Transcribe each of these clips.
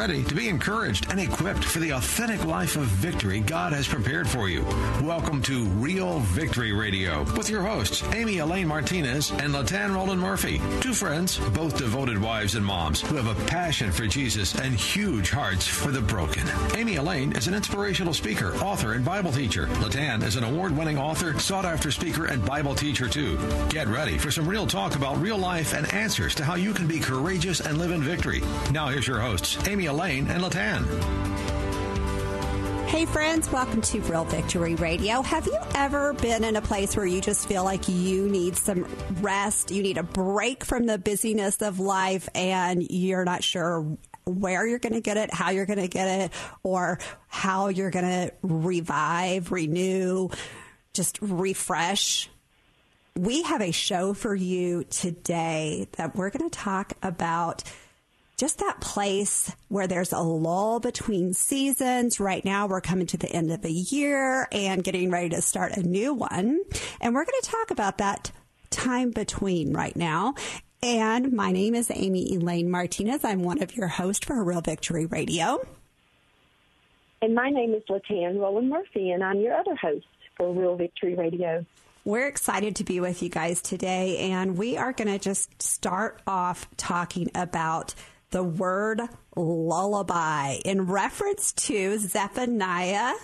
ready to be encouraged and equipped for the authentic life of victory God has prepared for you. Welcome to Real Victory Radio with your hosts, Amy Elaine Martinez and LaTan Roland Murphy. Two friends, both devoted wives and moms who have a passion for Jesus and huge hearts for the broken. Amy Elaine is an inspirational speaker, author, and Bible teacher. LaTan is an award winning author, sought after speaker, and Bible teacher, too. Get ready for some real talk about real life and answers to how you can be courageous and live in victory. Now, here's your hosts, Amy Elaine and LaTan. Hey, friends, welcome to Real Victory Radio. Have you ever been in a place where you just feel like you need some rest? You need a break from the busyness of life and you're not sure where you're going to get it, how you're going to get it, or how you're going to revive, renew, just refresh. We have a show for you today that we're going to talk about just that place where there's a lull between seasons. Right now, we're coming to the end of a year and getting ready to start a new one. And we're going to talk about that time between right now. And my name is Amy Elaine Martinez. I'm one of your hosts for Real Victory Radio. And my name is LaTan Roland Murphy, and I'm your other host for Real Victory Radio. We're excited to be with you guys today, and we are going to just start off talking about the word lullaby in reference to Zephaniah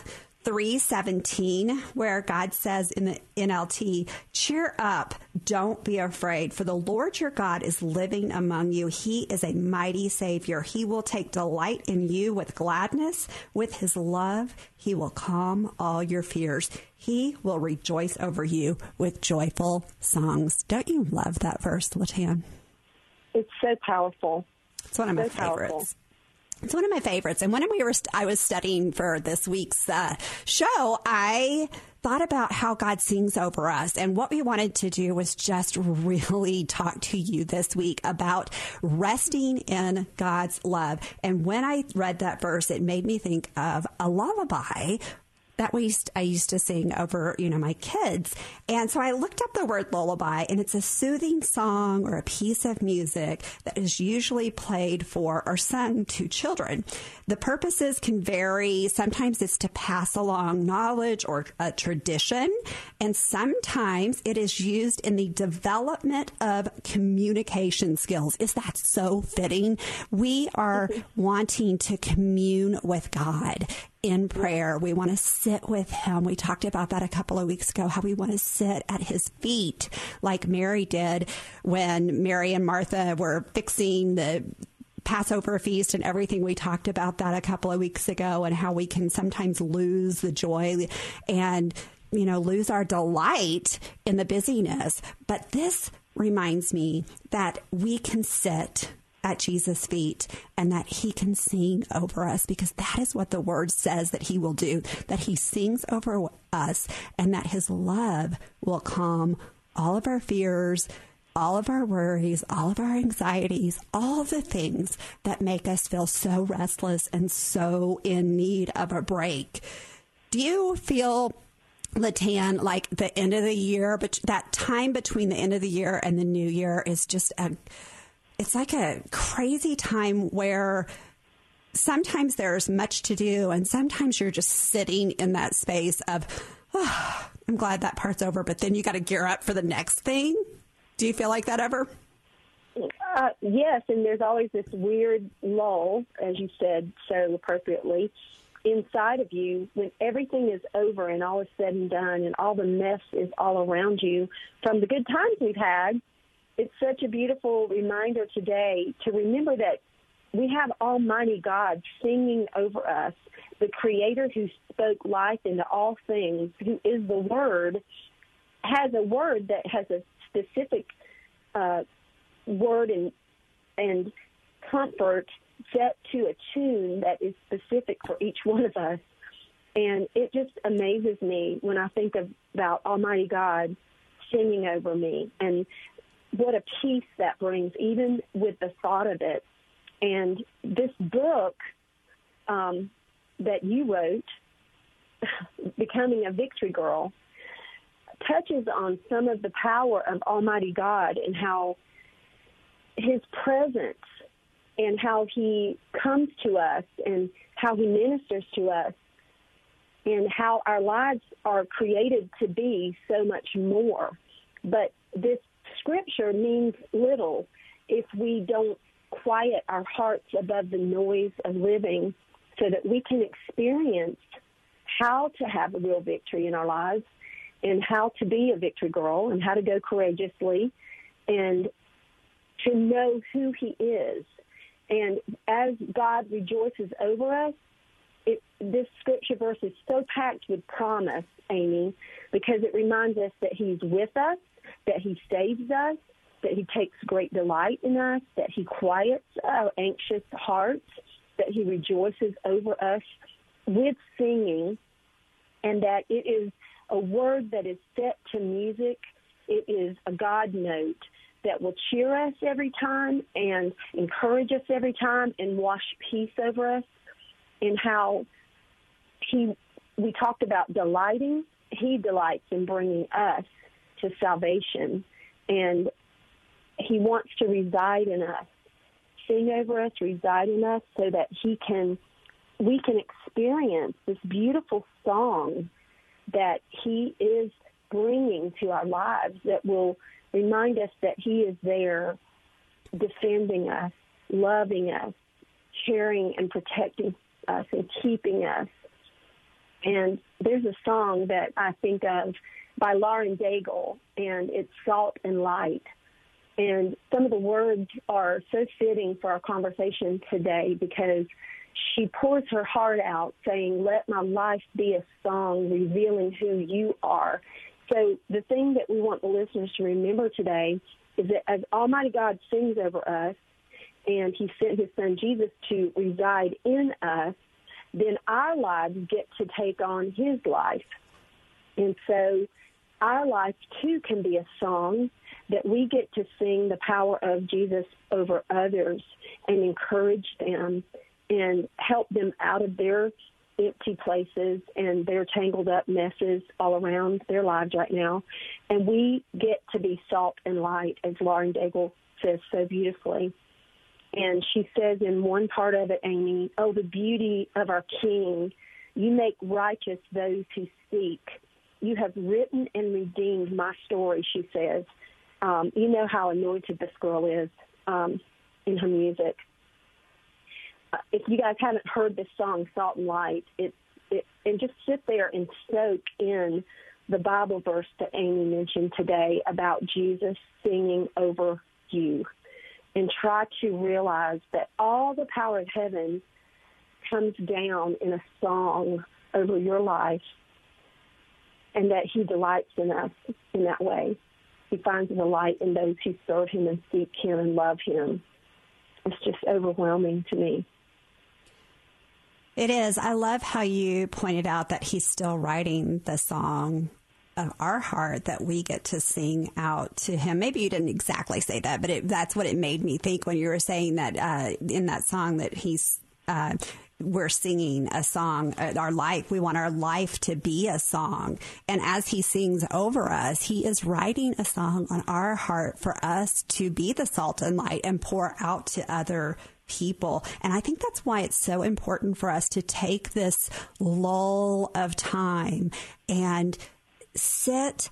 317 where God says in the NLT, cheer up, don't be afraid, for the Lord your God is living among you. He is a mighty savior. He will take delight in you with gladness. With his love, he will calm all your fears. He will rejoice over you with joyful songs. Don't you love that verse, LaTan? It's so powerful. It's one of my favorites. It's one of my favorites. And when we were, I was studying for this week's uh, show, I thought about how God sings over us. And what we wanted to do was just really talk to you this week about resting in God's love. And when I read that verse, it made me think of a lullaby that we used, I used to sing over, you know, my kids. And so I looked up the word lullaby and it's a soothing song or a piece of music that is usually played for or sung to children. The purposes can vary. Sometimes it's to pass along knowledge or a tradition. And sometimes it is used in the development of communication skills. Is that so fitting? We are wanting to commune with God in prayer. We want to sit with him. We talked about that a couple of weeks ago, how we want to sit at his feet like Mary did when Mary and Martha were fixing the Passover feast and everything. We talked about that a couple of weeks ago and how we can sometimes lose the joy and, you know, lose our delight in the busyness. But this reminds me that we can sit at Jesus' feet and that he can sing over us because that is what the word says that he will do, that he sings over us and that his love will calm all of our fears, all of our worries, all of our anxieties, all the things that make us feel so restless and so in need of a break. Do you feel LaTan, like the end of the year, but that time between the end of the year and the new year is just a it's like a crazy time where sometimes there's much to do and sometimes you're just sitting in that space of oh, i'm glad that part's over but then you got to gear up for the next thing. Do you feel like that ever? Uh, yes and there's always this weird lull as you said so appropriately inside of you when everything is over and all is said and done and all the mess is all around you from the good times we've had it's such a beautiful reminder today to remember that we have Almighty God singing over us, the Creator who spoke life into all things, who is the Word, has a word that has a specific uh, word and and comfort set to a tune that is specific for each one of us. And it just amazes me when I think of, about Almighty God singing over me and what a peace that brings, even with the thought of it. And this book um, that you wrote, Becoming a Victory Girl, touches on some of the power of Almighty God and how His presence and how He comes to us and how he ministers to us and how our lives are created to be so much more. But this scripture means little if we don't quiet our hearts above the noise of living so that we can experience how to have a real victory in our lives and how to be a victory girl and how to go courageously and to know who he is. And as God rejoices over us, it, this scripture verse is so packed with promise, Amy, because it reminds us that he's with us, that he saves us, that he takes great delight in us, that he quiets our anxious hearts, that he rejoices over us with singing, and that it is a word that is set to music. It is a God note that will cheer us every time and encourage us every time and wash peace over us. And how he, we talked about delighting. He delights in bringing us to salvation, and he wants to reside in us, sing over us, reside in us, so that he can, we can experience this beautiful song that he is bringing to our lives that will remind us that he is there defending us, loving us, caring and protecting us and keeping us. And there's a song that I think of by Lauren Daigle, and it's Salt and Light. And some of the words are so fitting for our conversation today because she pours her heart out saying, Let my life be a song revealing who you are. So the thing that we want the listeners to remember today is that as Almighty God sings over us, and He sent His Son Jesus to reside in us, then our lives get to take on His life. And so our life too can be a song that we get to sing the power of Jesus over others and encourage them and help them out of their empty places and their tangled up messes all around their lives right now. And we get to be salt and light, as Lauren Daigle says so beautifully. And she says in one part of it, Amy, oh, the beauty of our King. You make righteous those who seek. You have written and redeemed my story, she says. Um, you know how anointed this girl is um, in her music if you guys haven't heard this song, Salt and Light, it, it and just sit there and soak in the Bible verse that Amy mentioned today about Jesus singing over you, and try to realize that all the power of heaven comes down in a song over your life, and that He delights in us in that way. He finds delight in those who serve Him and seek Him and love Him. It's just overwhelming to me. It is. I love how you pointed out that he's still writing the song of our heart that we get to sing out to him. Maybe you didn't exactly say that, but it, that's what it made me think when you were saying that uh, in that song that he's. Uh, we're singing a song, uh, our life. We want our life to be a song. And as he sings over us, he is writing a song on our heart for us to be the salt and light and pour out to other people. And I think that's why it's so important for us to take this lull of time and sit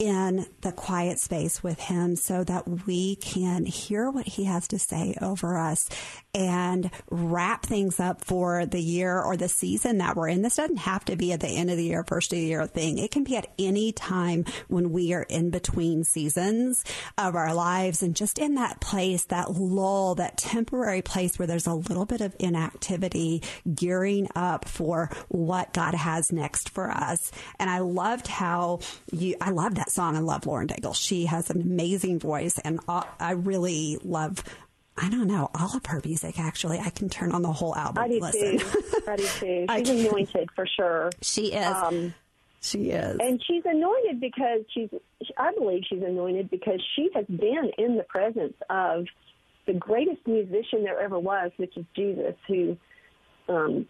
in the quiet space with him so that we can hear what he has to say over us and wrap things up for the year or the season that we're in. This doesn't have to be at the end of the year, first of the year thing. It can be at any time when we are in between seasons of our lives and just in that place, that lull, that temporary place where there's a little bit of inactivity, gearing up for what God has next for us. And I loved how you, I love that song. I love Lauren Daigle. She has an amazing voice, and I really love. I don't know all of her music. Actually, I can turn on the whole album. I do listen. too. I do too. She's anointed for sure. She is. Um, she is, and she's anointed because she's. I believe she's anointed because she has been in the presence of the greatest musician there ever was, which is Jesus, who, um,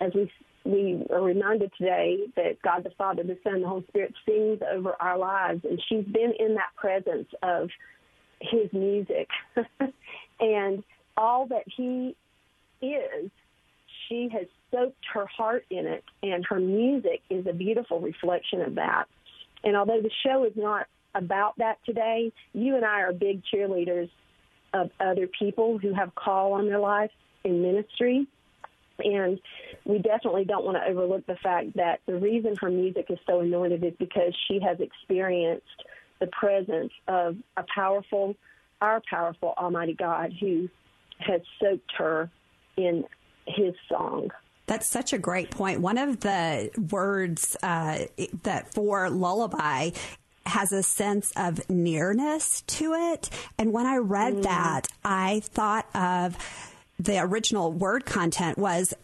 as we we are reminded today that God the Father, the Son, the Holy Spirit sings over our lives, and she's been in that presence of His music, and all that He is, she has soaked her heart in it, and her music is a beautiful reflection of that. And although the show is not about that today, you and I are big cheerleaders of other people who have call on their life in ministry. And we definitely don't want to overlook the fact that the reason her music is so anointed is because she has experienced the presence of a powerful, our powerful Almighty God who has soaked her in his song. That's such a great point. One of the words uh, that for lullaby has a sense of nearness to it. And when I read mm. that, I thought of the original word content was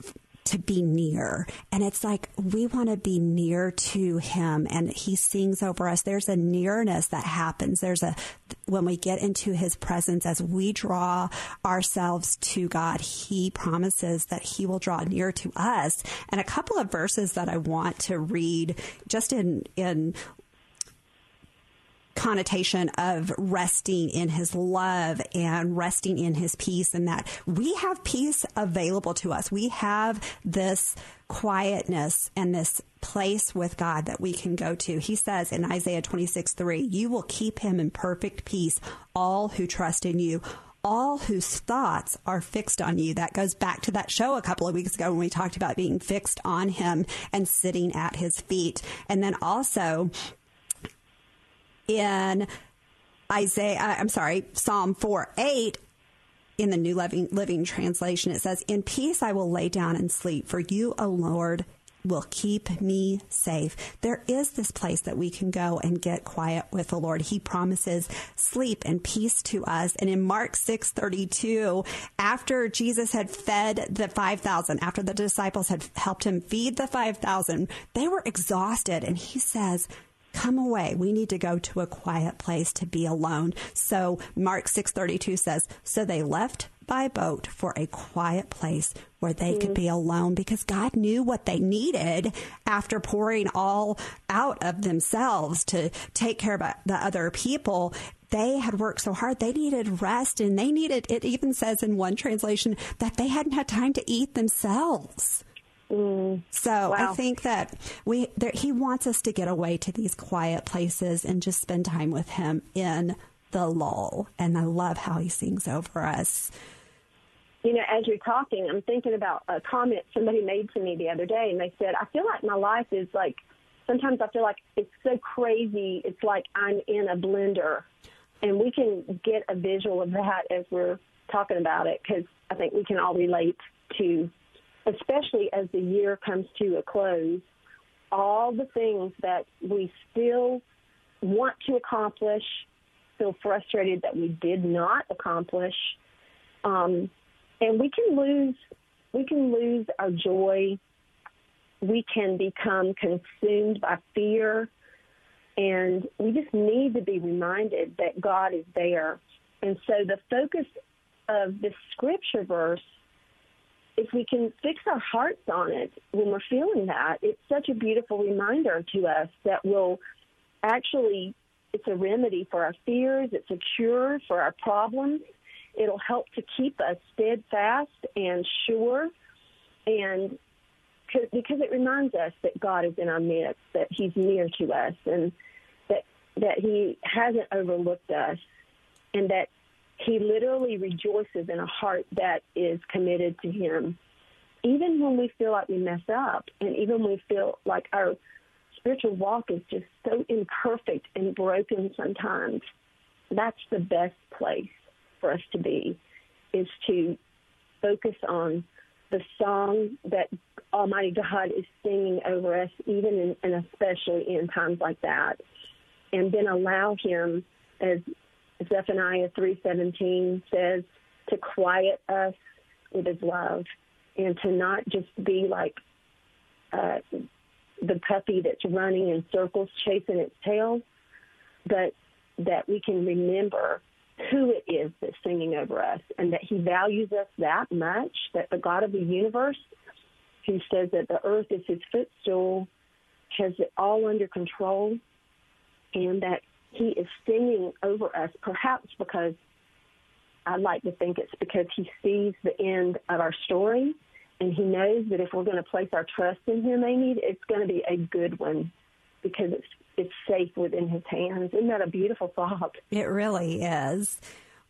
to be near. And it's like we want to be near to him and he sings over us. There's a nearness that happens. There's a, when we get into his presence, as we draw ourselves to God, he promises that he will draw near to us. And a couple of verses that I want to read just in, in connotation of resting in his love and resting in his peace and that we have peace available to us. We have this quietness and this place with God that we can go to. He says in Isaiah 26, 3, you will keep him in perfect peace, all who trust in you all whose thoughts are fixed on you. That goes back to that show a couple of weeks ago when we talked about being fixed on him and sitting at his feet. And then also in Isaiah, uh, I'm sorry, Psalm 4 8, in the New Living, Living Translation, it says, In peace I will lay down and sleep, for you, O Lord, will keep me safe. There is this place that we can go and get quiet with the Lord. He promises sleep and peace to us. And in Mark 6:32, after Jesus had fed the 5,000, after the disciples had helped him feed the 5,000, they were exhausted and he says, come away. We need to go to a quiet place to be alone. So Mark 6:32 says, "So they left by boat for a quiet place where they mm. could be alone because God knew what they needed after pouring all out of themselves to take care of the other people they had worked so hard. They needed rest and they needed, it even says in one translation that they hadn't had time to eat themselves. Mm, so wow. I think that we there, he wants us to get away to these quiet places and just spend time with him in the lull. And I love how he sings over us. You know, as you're talking, I'm thinking about a comment somebody made to me the other day, and they said, "I feel like my life is like sometimes I feel like it's so crazy. It's like I'm in a blender." And we can get a visual of that as we're talking about it because I think we can all relate to especially as the year comes to a close, all the things that we still want to accomplish, feel frustrated that we did not accomplish, um, and we can lose we can lose our joy. We can become consumed by fear, and we just need to be reminded that God is there. And so the focus of this scripture verse if we can fix our hearts on it when we're feeling that, it's such a beautiful reminder to us that will actually, it's a remedy for our fears, it's a cure for our problems. It'll help to keep us steadfast and sure, and because it reminds us that God is in our midst, that He's near to us, and that that He hasn't overlooked us, and that he literally rejoices in a heart that is committed to him. Even when we feel like we mess up, and even when we feel like our spiritual walk is just so imperfect and broken sometimes, that's the best place for us to be, is to focus on the song that Almighty God is singing over us, even in, and especially in times like that, and then allow Him, as Zephaniah 3:17 says to quiet us with his love and to not just be like uh, the puppy that's running in circles chasing its tail, but that we can remember who it is that's singing over us and that he values us that much, that the God of the universe, who says that the earth is his footstool, has it all under control, and that he is singing over us, perhaps because I like to think it's because he sees the end of our story and he knows that if we're going to place our trust in him, Amy, it's going to be a good one because it's it's safe within his hands. Isn't that a beautiful thought? It really is.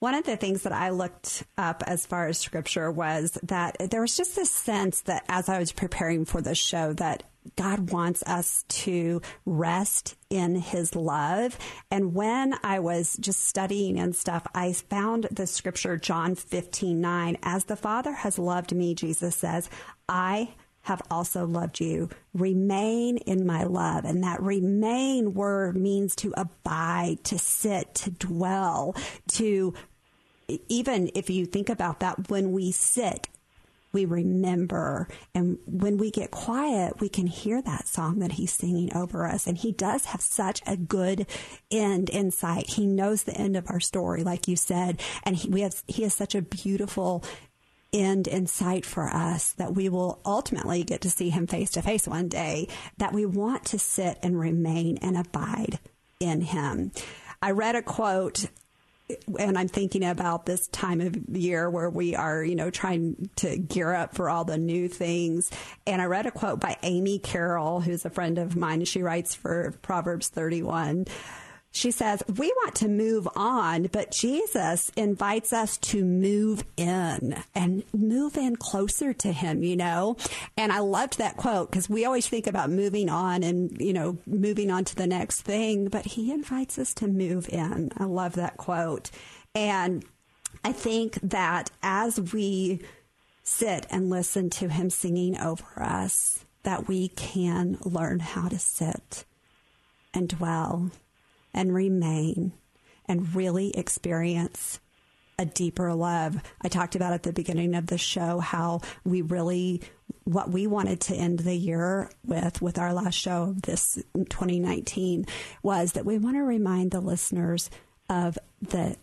One of the things that I looked up as far as scripture was that there was just this sense that as I was preparing for the show that God wants us to rest in his love. And when I was just studying and stuff, I found the scripture, John 15, 9, as the Father has loved me, Jesus says, I have also loved you. Remain in my love. And that remain word means to abide, to sit, to dwell, to even if you think about that, when we sit, we remember. And when we get quiet, we can hear that song that he's singing over us. And he does have such a good end in sight. He knows the end of our story, like you said. And he, we have, he has such a beautiful end in sight for us that we will ultimately get to see him face to face one day, that we want to sit and remain and abide in him. I read a quote and I'm thinking about this time of year where we are, you know, trying to gear up for all the new things. And I read a quote by Amy Carroll, who's a friend of mine. And she writes for Proverbs 31. She says, We want to move on, but Jesus invites us to move in and move in closer to Him, you know? And I loved that quote because we always think about moving on and, you know, moving on to the next thing, but He invites us to move in. I love that quote. And I think that as we sit and listen to Him singing over us, that we can learn how to sit and dwell and remain and really experience a deeper love. I talked about at the beginning of the show how we really what we wanted to end the year with with our last show of this 2019 was that we want to remind the listeners of the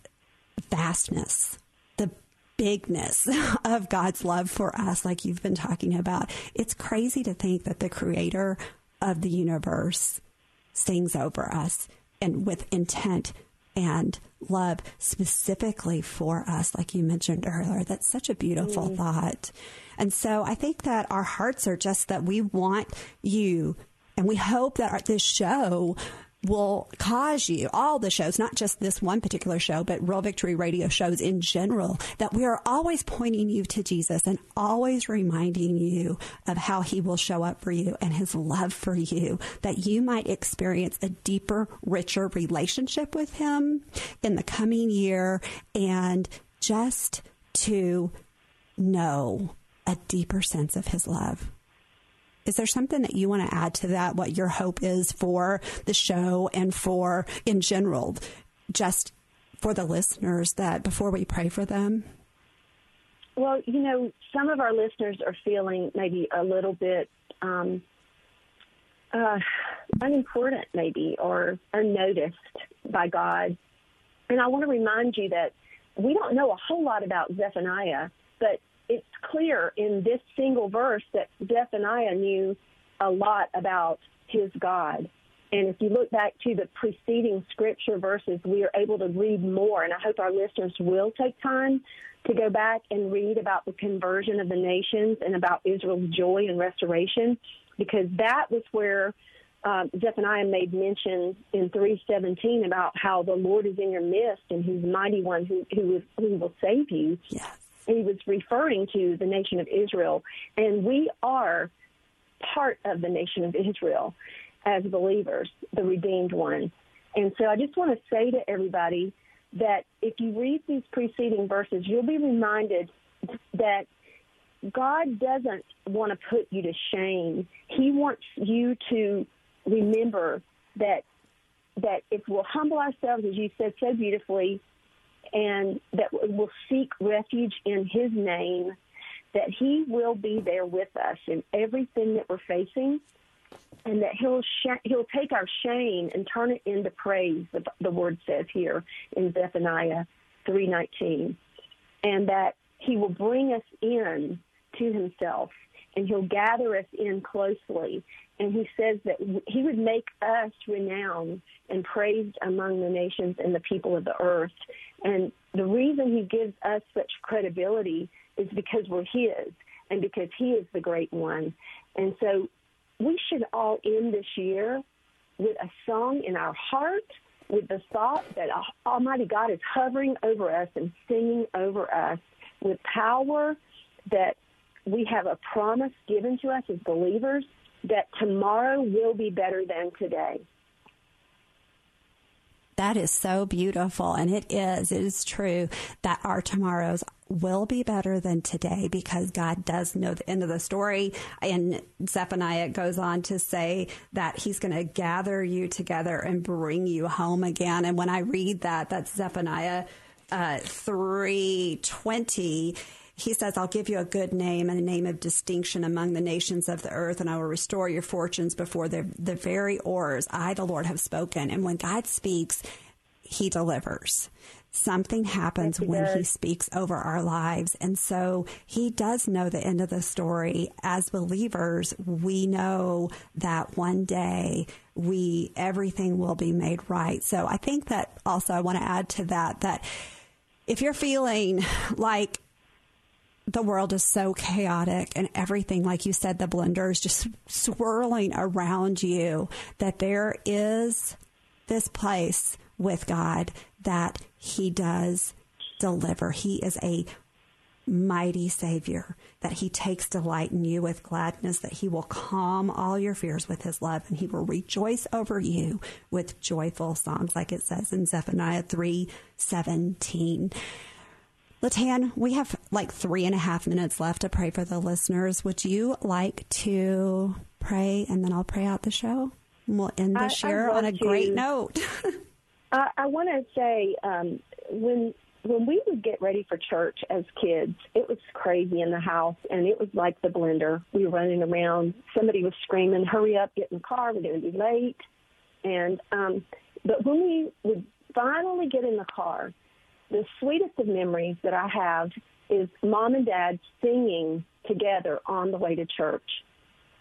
vastness the bigness of God's love for us like you've been talking about it's crazy to think that the creator of the universe sings over us and with intent and love specifically for us, like you mentioned earlier. That's such a beautiful mm. thought. And so I think that our hearts are just that we want you and we hope that our, this show will cause you, all the shows, not just this one particular show, but Real Victory Radio shows in general, that we are always pointing you to Jesus and always reminding you of how he will show up for you and his love for you, that you might experience a deeper, richer relationship with him in the coming year and just to know a deeper sense of his love. Is there something that you want to add to that? What your hope is for the show and for in general, just for the listeners that before we pray for them? Well, you know, some of our listeners are feeling maybe a little bit um, uh, unimportant, maybe, or unnoticed by God. And I want to remind you that we don't know a whole lot about Zephaniah, but it's clear in this single verse that Zephaniah knew a lot about his God. And if you look back to the preceding scripture verses, we are able to read more. And I hope our listeners will take time to go back and read about the conversion of the nations and about Israel's joy and restoration, because that was where um, Zephaniah made mention in 317 about how the Lord is in your midst and He's mighty one who, who, is, who will save you. Yes he was referring to the nation of Israel. And we are part of the nation of Israel as believers, the redeemed ones. And so I just want to say to everybody that if you read these preceding verses, you'll be reminded that God doesn't want to put you to shame. He wants you to remember that that if we'll humble ourselves, as you said so beautifully, and that we will seek refuge in His name, that He will be there with us in everything that we're facing, and that He'll sh- He'll take our shame and turn it into praise. The, the word says here in Zephaniah three nineteen, and that He will bring us in to Himself and he'll gather us in closely. And he says that he would make us renowned and praised among the nations and the people of the earth. And the reason he gives us such credibility is because we're his and because he is the great one. And so we should all end this year with a song in our heart with the thought that Almighty God is hovering over us and singing over us with power that we have a promise given to us as believers that tomorrow will be better than today. That is so beautiful. And it is, it is true that our tomorrows will be better than today because God does know the end of the story. And Zephaniah goes on to say that he's going to gather you together and bring you home again. And when I read that, that's Zephaniah uh, 320 he says, I'll give you a good name and a name of distinction among the nations of the earth, and I will restore your fortunes before the, the very oars. I, the Lord, have spoken. And when God speaks, he delivers. Something happens when does. he speaks over our lives. And so he does know the end of the story. As believers, we know that one day we, everything will be made right. So I think that also I want to add to that, that if you're feeling like the world is so chaotic and everything, like you said, the blender is just swirling around you, that there is this place with God that He does deliver. He is a mighty Savior, that He takes delight in you with gladness, that He will calm all your fears with His love, and He will rejoice over you with joyful songs, like it says in Zephaniah 3 17. LaTan, we have like three and a half minutes left to pray for the listeners. Would you like to pray and then I'll pray out the show? And we'll end this I, year on a to. great note. I, I want to say um, when when we would get ready for church as kids, it was crazy in the house, and it was like the blender. We were running around. Somebody was screaming, "Hurry up! Get in the car! We're going to be late!" And um, but when we would finally get in the car, the sweetest of memories that I have is mom and dad singing together on the way to church.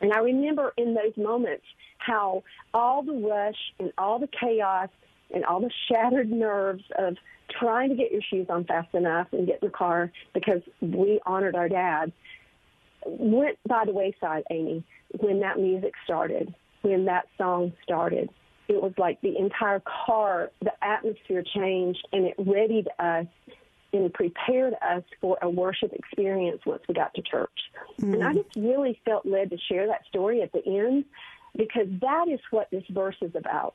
And I remember in those moments how all the rush and all the chaos and all the shattered nerves of trying to get your shoes on fast enough and get in the car because we honored our dad went by the wayside, Amy, when that music started, when that song started it was like the entire car, the atmosphere changed and it readied us and prepared us for a worship experience once we got to church. Mm. And I just really felt led to share that story at the end because that is what this verse is about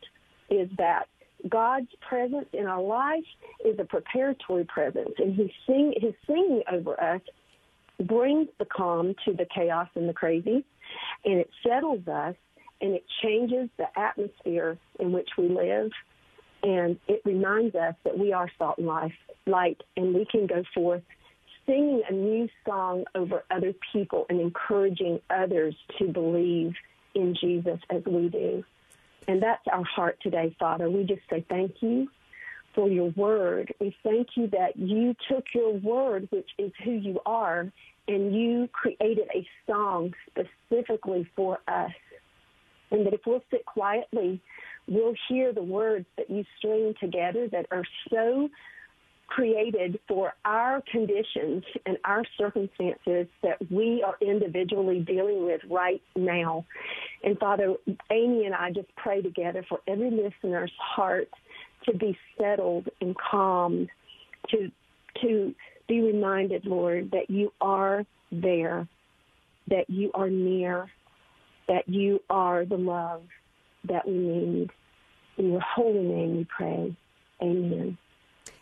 is that God's presence in our life is a preparatory presence and he sing his singing over us brings the calm to the chaos and the crazy and it settles us and it changes the atmosphere in which we live. And it reminds us that we are salt and life, light, and we can go forth singing a new song over other people and encouraging others to believe in Jesus as we do. And that's our heart today, Father. We just say thank you for your word. We thank you that you took your word, which is who you are, and you created a song specifically for us and that if we'll sit quietly, we'll hear the words that you string together that are so created for our conditions and our circumstances that we are individually dealing with right now. And Father, Amy and I just pray together for every listener's heart to be settled and calmed, to to be reminded, Lord, that you are there, that you are near, that you are the love that we need. In your holy name we pray. Amen.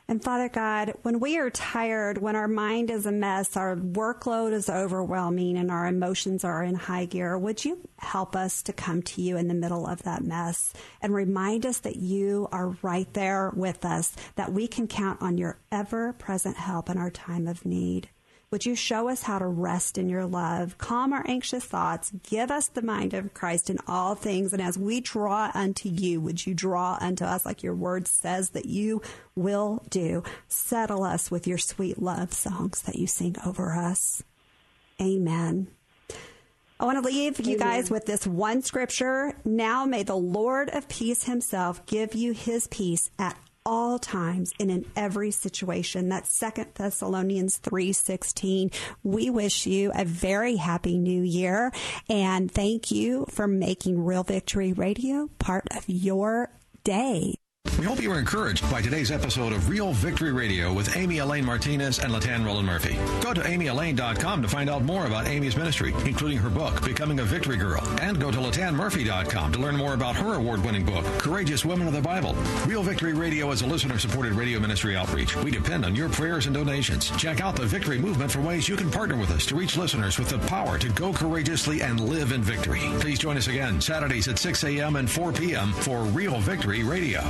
And Father God, when we are tired, when our mind is a mess, our workload is overwhelming, and our emotions are in high gear, would you help us to come to you in the middle of that mess and remind us that you are right there with us, that we can count on your ever present help in our time of need? Would you show us how to rest in your love, calm our anxious thoughts, give us the mind of Christ in all things? And as we draw unto you, would you draw unto us like your word says that you will do? Settle us with your sweet love songs that you sing over us. Amen. I want to leave you guys with this one scripture. Now may the Lord of peace himself give you his peace at all times and in every situation. That's Second Thessalonians 3:16. We wish you a very happy new year and thank you for making Real Victory Radio part of your day. We hope you were encouraged by today's episode of Real Victory Radio with Amy Elaine Martinez and LaTan Roland Murphy. Go to amyelaine.com to find out more about Amy's ministry, including her book, Becoming a Victory Girl. And go to latanmurphy.com to learn more about her award winning book, Courageous Women of the Bible. Real Victory Radio is a listener supported radio ministry outreach. We depend on your prayers and donations. Check out the Victory Movement for ways you can partner with us to reach listeners with the power to go courageously and live in victory. Please join us again Saturdays at 6 a.m. and 4 p.m. for Real Victory Radio.